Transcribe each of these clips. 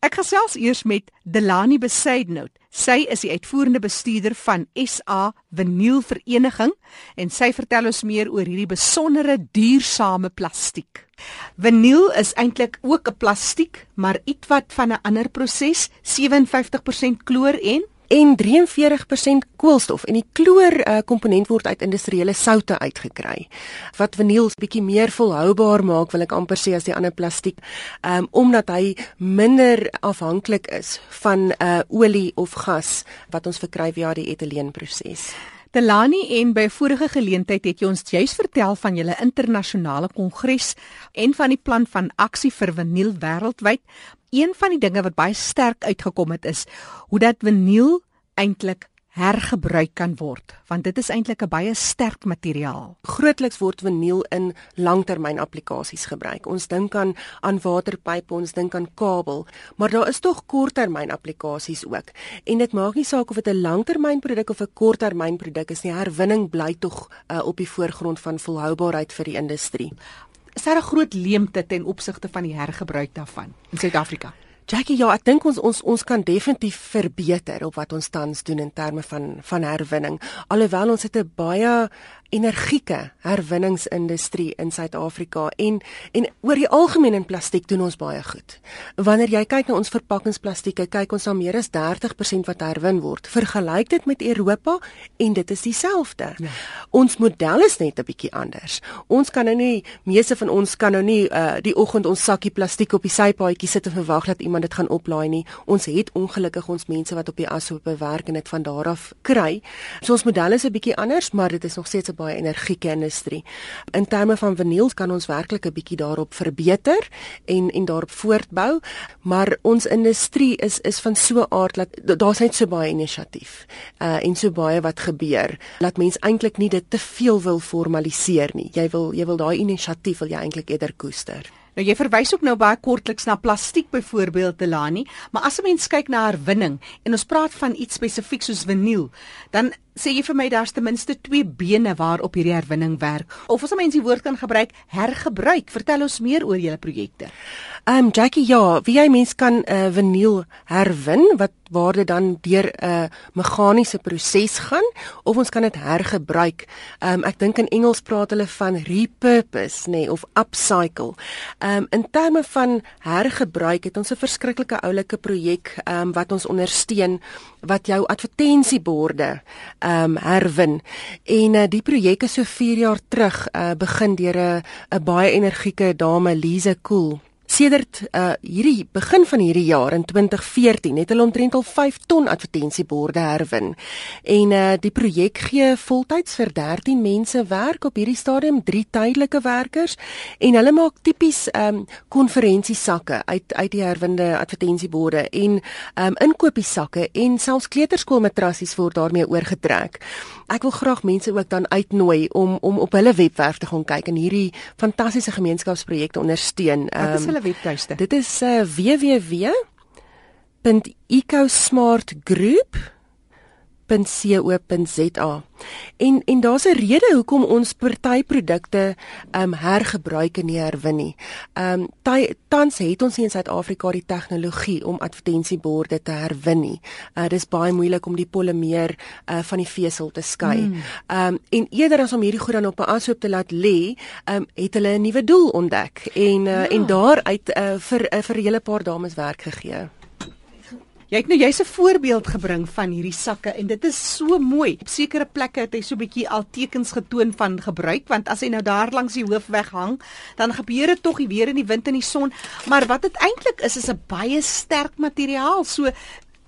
Ek gesels eers met Delani Besaidnout. Sy is die uitvoerende bestuurder van SA Vinyl Vereniging en sy vertel ons meer oor hierdie besondere duursame plastiek. Vinyl is eintlik ook 'n plastiek, maar ietwat van 'n ander proses, 57% kloor en en 43% koolstof en die kloor uh, komponent word uit industriële soutte uitgekry wat vinyl bietjie meer volhoubaar maak wil ek amper sê as die ander plastiek um, omdat hy minder afhanklik is van uh, olie of gas wat ons verkry via die etileenproses. Delani en by vorige geleentheid het jy ons juis vertel van julle internasionale kongres en van die plan van aksie vir vinyl wêreldwyd, een van die dinge wat baie sterk uitgekom het is hoe dat vinyl eintlik hergebruik kan word want dit is eintlik 'n baie sterk materiaal. Grootliks word vinyl in langtermynaplikasies gebruik. Ons dink aan aan waterpype, ons dink aan kabel, maar daar is tog korttermynaplikasies ook. En dit maak nie saak of dit 'n langtermynproduk of 'n korttermynproduk is nie, herwinning bly tog uh, op die voorgrond van volhoubaarheid vir die industrie is daar 'n groot leemte ten opsigte van die hergebruik daarvan in Suid-Afrika? Jackie, ja, ek dink ons ons ons kan definitief verbeter op wat ons tans doen in terme van van herwinning. Alhoewel ons het 'n baie energieke herwinningsindustrie in Suid-Afrika en en oor die algemeen in plastiek doen ons baie goed. Wanneer jy kyk na ons verpakkingsplastieke, kyk ons na meer as 30% wat herwin word. Vergelyk dit met Europa en dit is dieselfde. Ja. Ons model is net 'n bietjie anders. Ons kan nou nie meeste van ons kan nou nie uh, die oggend ons sakkie plastiek op die sypaadjie sit en verwag dat iemand dit gaan oplaai nie. Ons het ongelukkig ons mense wat op die as op bewerk en dit van daar af kry. So ons model is 'n bietjie anders, maar dit is nog steeds 'n baie energieke industrie. In terme van vinyl kan ons werklik 'n bietjie daarop verbeter en en daarop voortbou, maar ons industrie is is van so 'n aard dat daar's net so baie inisiatief. Uh en so baie wat gebeur, dat mens eintlik nie dit te veel wil formaliseer nie. Jy wil jy wil daai inisiatief wil jy eintlik eerder koester. Nou jy verwys ook nou baie kortliks na plastiek byvoorbeeld Delani, maar as 'n mens kyk na herwinning en ons praat van iets spesifiek soos vinyl, dan sê jy vir my daar's ten minste twee bene waarop hierdie herwinning werk. Of as 'n mens die woord kan gebruik, hergebruik. Vertel ons meer oor julle projekte. Ehm um, Jackie, ja, wie jy mens kan 'n uh, vinyl herwin wat waar dit dan deur 'n uh, meganiese proses gaan of ons kan dit hergebruik. Um, ek dink in Engels praat hulle van repurpose, nê, nee, of upcycle. Um, in terme van hergebruik het ons 'n verskriklike oulike projek um, wat ons ondersteun wat jou advertensieborde um, herwin. En uh, die projek is so 4 jaar terug uh, begin deur 'n baie energieke dame Lise Cool Sedert uh hierdie begin van hierdie jaar in 2014 het hulle omtrent al 5 ton advertensieborde herwin. En uh die projek gee voltyds vir 13 mense werk op hierdie stadium, 3 tydelike werkers en hulle maak tipies um konferansiesakke uit uit die herwinde advertensieborde en um inkopiesakke en selfs kleuterskoolmatrassies word daarmee oorgetrek. Ek wil graag mense ook dan uitnooi om om op hulle webwerf te gaan kyk en hierdie fantastiese gemeenskapsprojekte ondersteun. Um, hulle webtuiste? Dit is uh, www.ecosmartgroup.co.za. En en daar's 'n rede hoekom ons party produkte ehm um, hergebruik en nie herwin nie. Ehm um, tans het ons nie in Suid-Afrika die tegnologie om advertensieborde te herwin nie. Uh dis baie moeilik om die polimeer uh van die vesel te skei. Hmm. Ehm mm. um, en eerder as om hierdie goed dan op 'n ashoop te laat lê, ehm um, het hulle 'n nuwe doel ontdek en uh, ja. en daaruit uh, vir uh, vir 'n hele paar dames werk gegee. Jy het nou jy's 'n voorbeeld gebring van hierdie sakke en dit is so mooi. Op sekere plekke het hy so 'n bietjie al tekens getoon van gebruik want as hy nou daar langs die hoofweg hang, dan gebeur dit tog weer in die wind en die son. Maar wat dit eintlik is is 'n baie sterk materiaal. So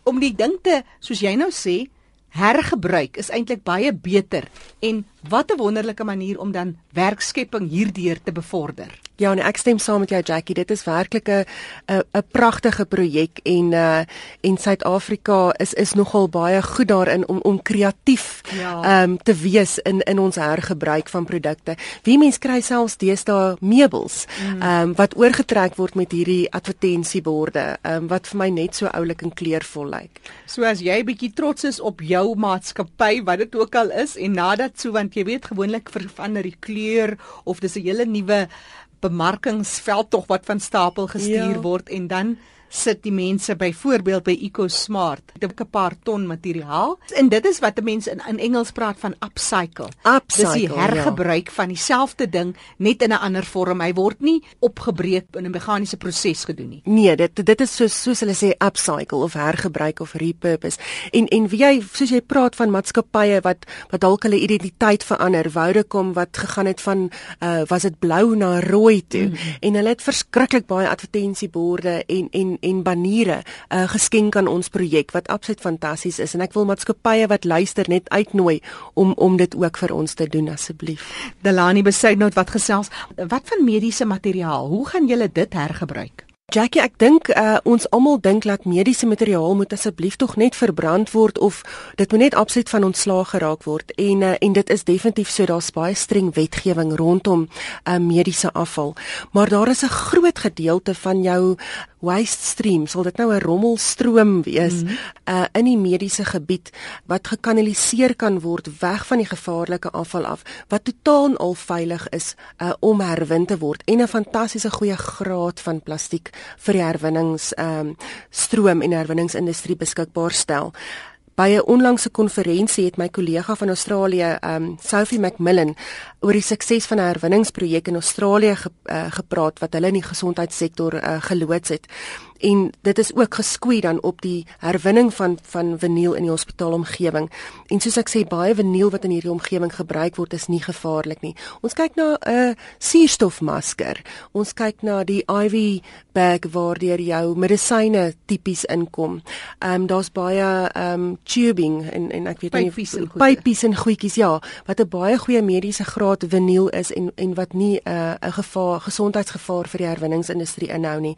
om die ding te soos jy nou sê, hergebruik is eintlik baie beter en wat 'n wonderlike manier om dan werkskepping hierdeur te bevorder. Ja, nee, ek stem saam met jou Jackie. Dit is werklik 'n 'n pragtige projek en uh en Suid-Afrika is is nogal baie goed daarin om om kreatief ja. ehm um, te wees in in ons hergebruik van produkte. Wie mens kry selfs deesdae meubels mm. ehm um, wat oorgetrek word met hierdie advertensieborde ehm um, wat vir my net so oulik en kleurvol lyk. So as jy bietjie trots is op jou maatskappy wat dit ook al is en nadat so want jy weet gewoonlik verander die kleur of dis 'n hele nuwe bemarkingsveld tog wat van stapel gestuur ja. word en dan sit die mense byvoorbeeld by EcoSmart, dit 'n paar ton materiaal. En dit is wat mense in in Engels praat van upcycle. Upcycle. Dis die ja. hergebruik ja. van dieselfde ding net in 'n ander vorm. Hy word nie opgebreek in 'n meganiese proses gedoen nie. Nee, dit dit is so soos hulle sê upcycle of hergebruik of repurpose. En en wie jy soos jy praat van maatskappye wat wat dalk hulle identiteit verander, Vodacom wat gegaan het van uh was dit blou na rooi toe mm en hulle het verskriklik baie advertensieborde en en en baniere uh geskenk aan ons projek wat absoluut fantasties is en ek wil maatskappye wat luister net uitnooi om om dit ook vir ons te doen asseblief. Delani Besuidnout wat gesels, wat van mediese materiaal? Hoe gaan julle dit hergebruik? Jackie, ek dink uh, ons almal dink dat mediese materiaal moet asseblief tog net verbrand word of dit moet net absoluut van ontslaag geraak word en uh, en dit is definitief so daar's baie streng wetgewing rondom uh, mediese afval. Maar daar is 'n groot gedeelte van jou waste stream, sal dit nou 'n rommelstroom wees mm -hmm. uh, in die mediese gebied wat gekanaliseer kan word weg van die gevaarlike afval af wat totaal al veilig is uh, om herwin te word en 'n fantastiese goeie graad van plastiek vir die herwinnings um, stroom en herwinningsindustrie beskikbaar stel. By 'n onlangse konferensie het my kollega van Australië, um Sophie McMillan, oor die sukses van 'n herwinningsprojek in Australië ge, uh, gepraat wat hulle in die gesondheidssektor uh, geloods het en dit is ook geskui dan op die herwinning van van vinyl in die hospitaalomgewing. En soos ek sê, baie vinyl wat in hierdie omgewing gebruik word is nie gevaarlik nie. Ons kyk na 'n uh, suurstofmasker. Ons kyk na die IV bag waardeur jou medisyne tipies inkom. Ehm um, daar's baie ehm um, tubing en en ek weet nie pypies en goedjies ja, wat 'n baie goeie mediese graad vinyl is en en wat nie 'n uh, 'n gevaar gesondheidsgevaar vir die herwinningsindustrie inhou nie.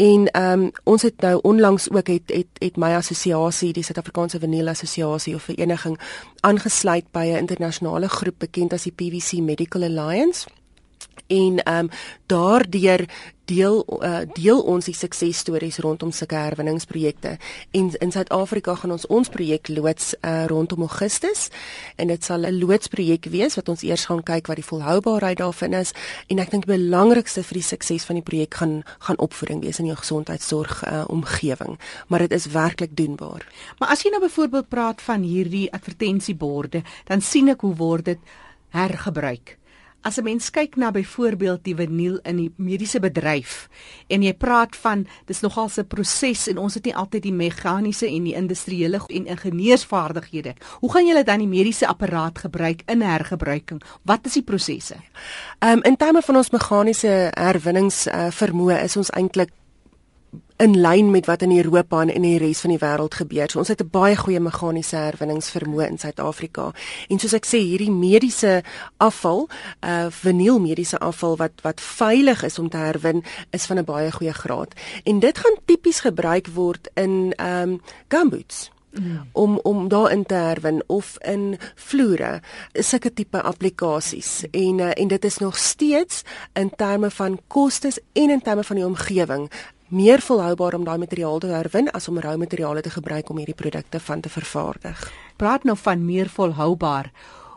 En ehm um, ons het nou onlangs ook het het het my assosiasie, die Suid-Afrikaanse Vanilla Assosiasie of vereniging aangesluit by 'n internasionale groep bekend as die PVC Medical Alliance en ehm um, daardeur deel uh, deel ons die suksesstories rondom sulke herwinningsprojekte. En in Suid-Afrika gaan ons ons projek loods uh, rondom Augustus. En dit sal 'n loodsprojek wees wat ons eers gaan kyk wat die volhoubaarheid daarvan is. En ek dink die belangrikste vir die sukses van die projek gaan gaan opvoeding wees in jou gesondheidsorg uh, omgewing. Maar dit is werklik doenbaar. Maar as jy nou byvoorbeeld praat van hierdie advertensieborde dan sien ek hoe word dit hergebruik As 'n mens kyk na byvoorbeeld die vinyl in die mediese bedryf en jy praat van dis nogal 'n proses en ons het nie altyd die meganiese en die industriële en ingenieursvaardighede. Hoe gaan julle dan die mediese apparaat gebruik in hergebruiking? Wat is die prosesse? Ehm um, in terme van ons meganiese herwinnings uh, vermoë is ons eintlik in lyn met wat in Europa en in die res van die wêreld gebeur. So ons het 'n baie goeie meganiese herwinningsvermoë in Suid-Afrika. En soos ek sê, hierdie mediese afval, uh vinyl mediese afval wat wat veilig is om te herwin, is van 'n baie goeie graad. En dit gaan tipies gebruik word in um gumboots. Mm. om om daarin te herwin of in vloere sulke tipe applikasies en uh, en dit is nog steeds in terme van kostes en in terme van die omgewing meer volhoubaar om daai materiaal te herwin as om rou materiale te gebruik om hierdie produkte van te vervaardig. Praat nou van meer volhoubaar.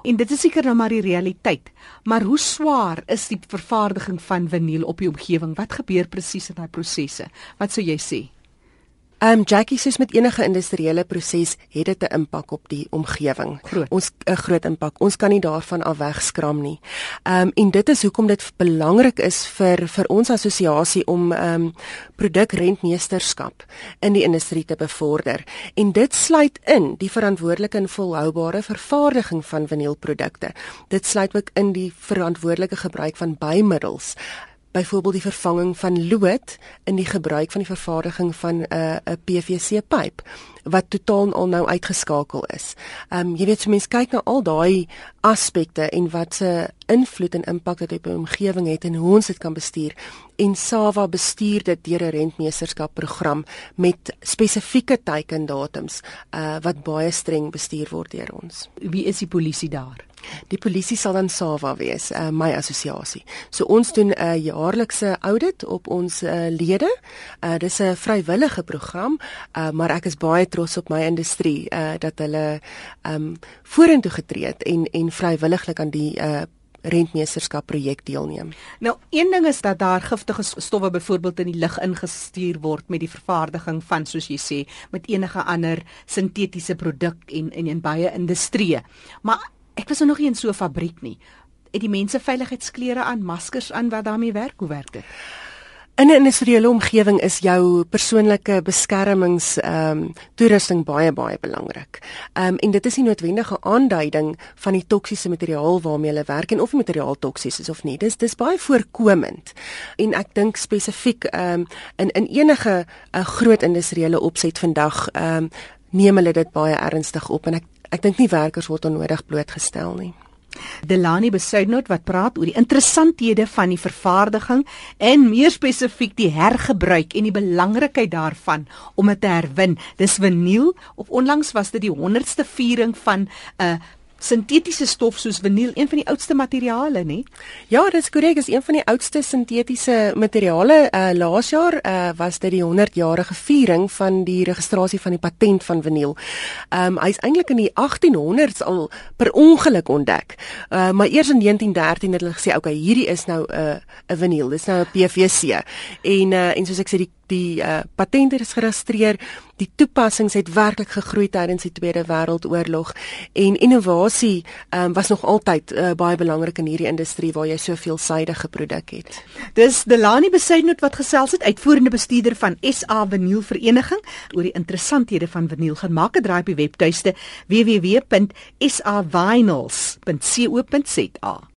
En dit is seker nou maar die realiteit. Maar hoe swaar is die vervaardiging van vinyl op die omgewing? Wat gebeur presies in daai prosesse? Wat sou jy sê? Ehm um, Jackie sê met enige industriële proses het dit 'n impak op die omgewing. Groot. Ons 'n groot impak. Ons kan nie daarvan af wegskram nie. Ehm um, en dit is hoekom dit belangrik is vir vir ons assosiasie om ehm um, produkrentmeesterskap in die industrie te bevorder. En dit sluit in die verantwoordelike en volhoubare vervaardiging van vinylprodukte. Dit sluit ook in die verantwoordelike gebruik van bymiddels byvoorbeeld die vervanging van lood in die gebruik van die vervaardiging van 'n uh, 'n PVC pyp wat totaal al nou uitgeskakel is. Ehm um, jy weet so mense kyk na al daai aspekte en wat se invloed en impak dit op die omgewing het en hoe ons dit kan bestuur. En Sava bestuur dit deur 'n rentmeesterskap program met spesifieke teikendatums uh wat baie streng bestuur word deur ons. Wie is die polisie daar? Die polisie sal dan SAWA wees, uh, my assosiasie. So ons doen 'n uh, jaarlikse audit op ons uh, lede. Uh, dis 'n vrywillige program, uh, maar ek is baie trots op my industrie uh, dat hulle um, vorentoe getree het en en vrywilliglik aan die uh, rentmeesterskap projek deelneem. Nou, een ding is dat daar giftige stowwe byvoorbeeld in die lug ingestuur word met die vervaardiging van soos jy sê, met enige ander sintetiese produk en in in baie industrieë. Maar ek was nog nie in so 'n fabriek nie. Het die mense veiligheidsklere aan, maskers aan wat daarmee werk? Hoe werk dit? In 'n industriële omgewing is jou persoonlike beskermings ehm um, toerusting baie baie belangrik. Ehm um, en dit is nie noodwendige aanduiding van die toksiese materiaal waarmee hulle werk en of die materiaal toksies is of nie. Dis dis baie voorkomend. En ek dink spesifiek ehm um, in in enige 'n uh, eh, groot industriële opset vandag ehm um, neem hulle dit baie ernstig op en ek ek dink nie werkers word onnodig blootgestel nie. Delani Besuidnout wat praat oor die interessanthede van die vervaardiging en meer spesifiek die hergebruik en die belangrikheid daarvan om dit te herwin. Dis vinyl of onlangs was dit die 100ste viering van 'n uh, sintetiese stof soos vinyl, een van die oudste materiale, nê? Ja, dit is korrek, is een van die oudste sintetiese materiale. Uh laas jaar uh was dit die 100-jarige viering van die registrasie van die patent van vinyl. Um hy's eintlik in die 1800s al per ongeluk ontdek. Uh maar eers in 1913 het hulle gesê, "Oké, hierdie is nou 'n uh, 'n vinyl. Dis nou 'n PVC." En uh en soos ek sê die die uh, patente is geregistreer. Die toepassings het werklik gegroei tydens die Tweede Wêreldoorlog en innovasie um, was nog altyd uh, baie belangrik in hierdie industrie waar jy so veelsidige produk het. Dis Delani Besuidnout wat gesels het, uitvoerende bestuurder van SA Vinyl Vereniging oor die interessanthede van vinyl. Gaan maak 'n draai op die webtuiste www.savinyls.co.za.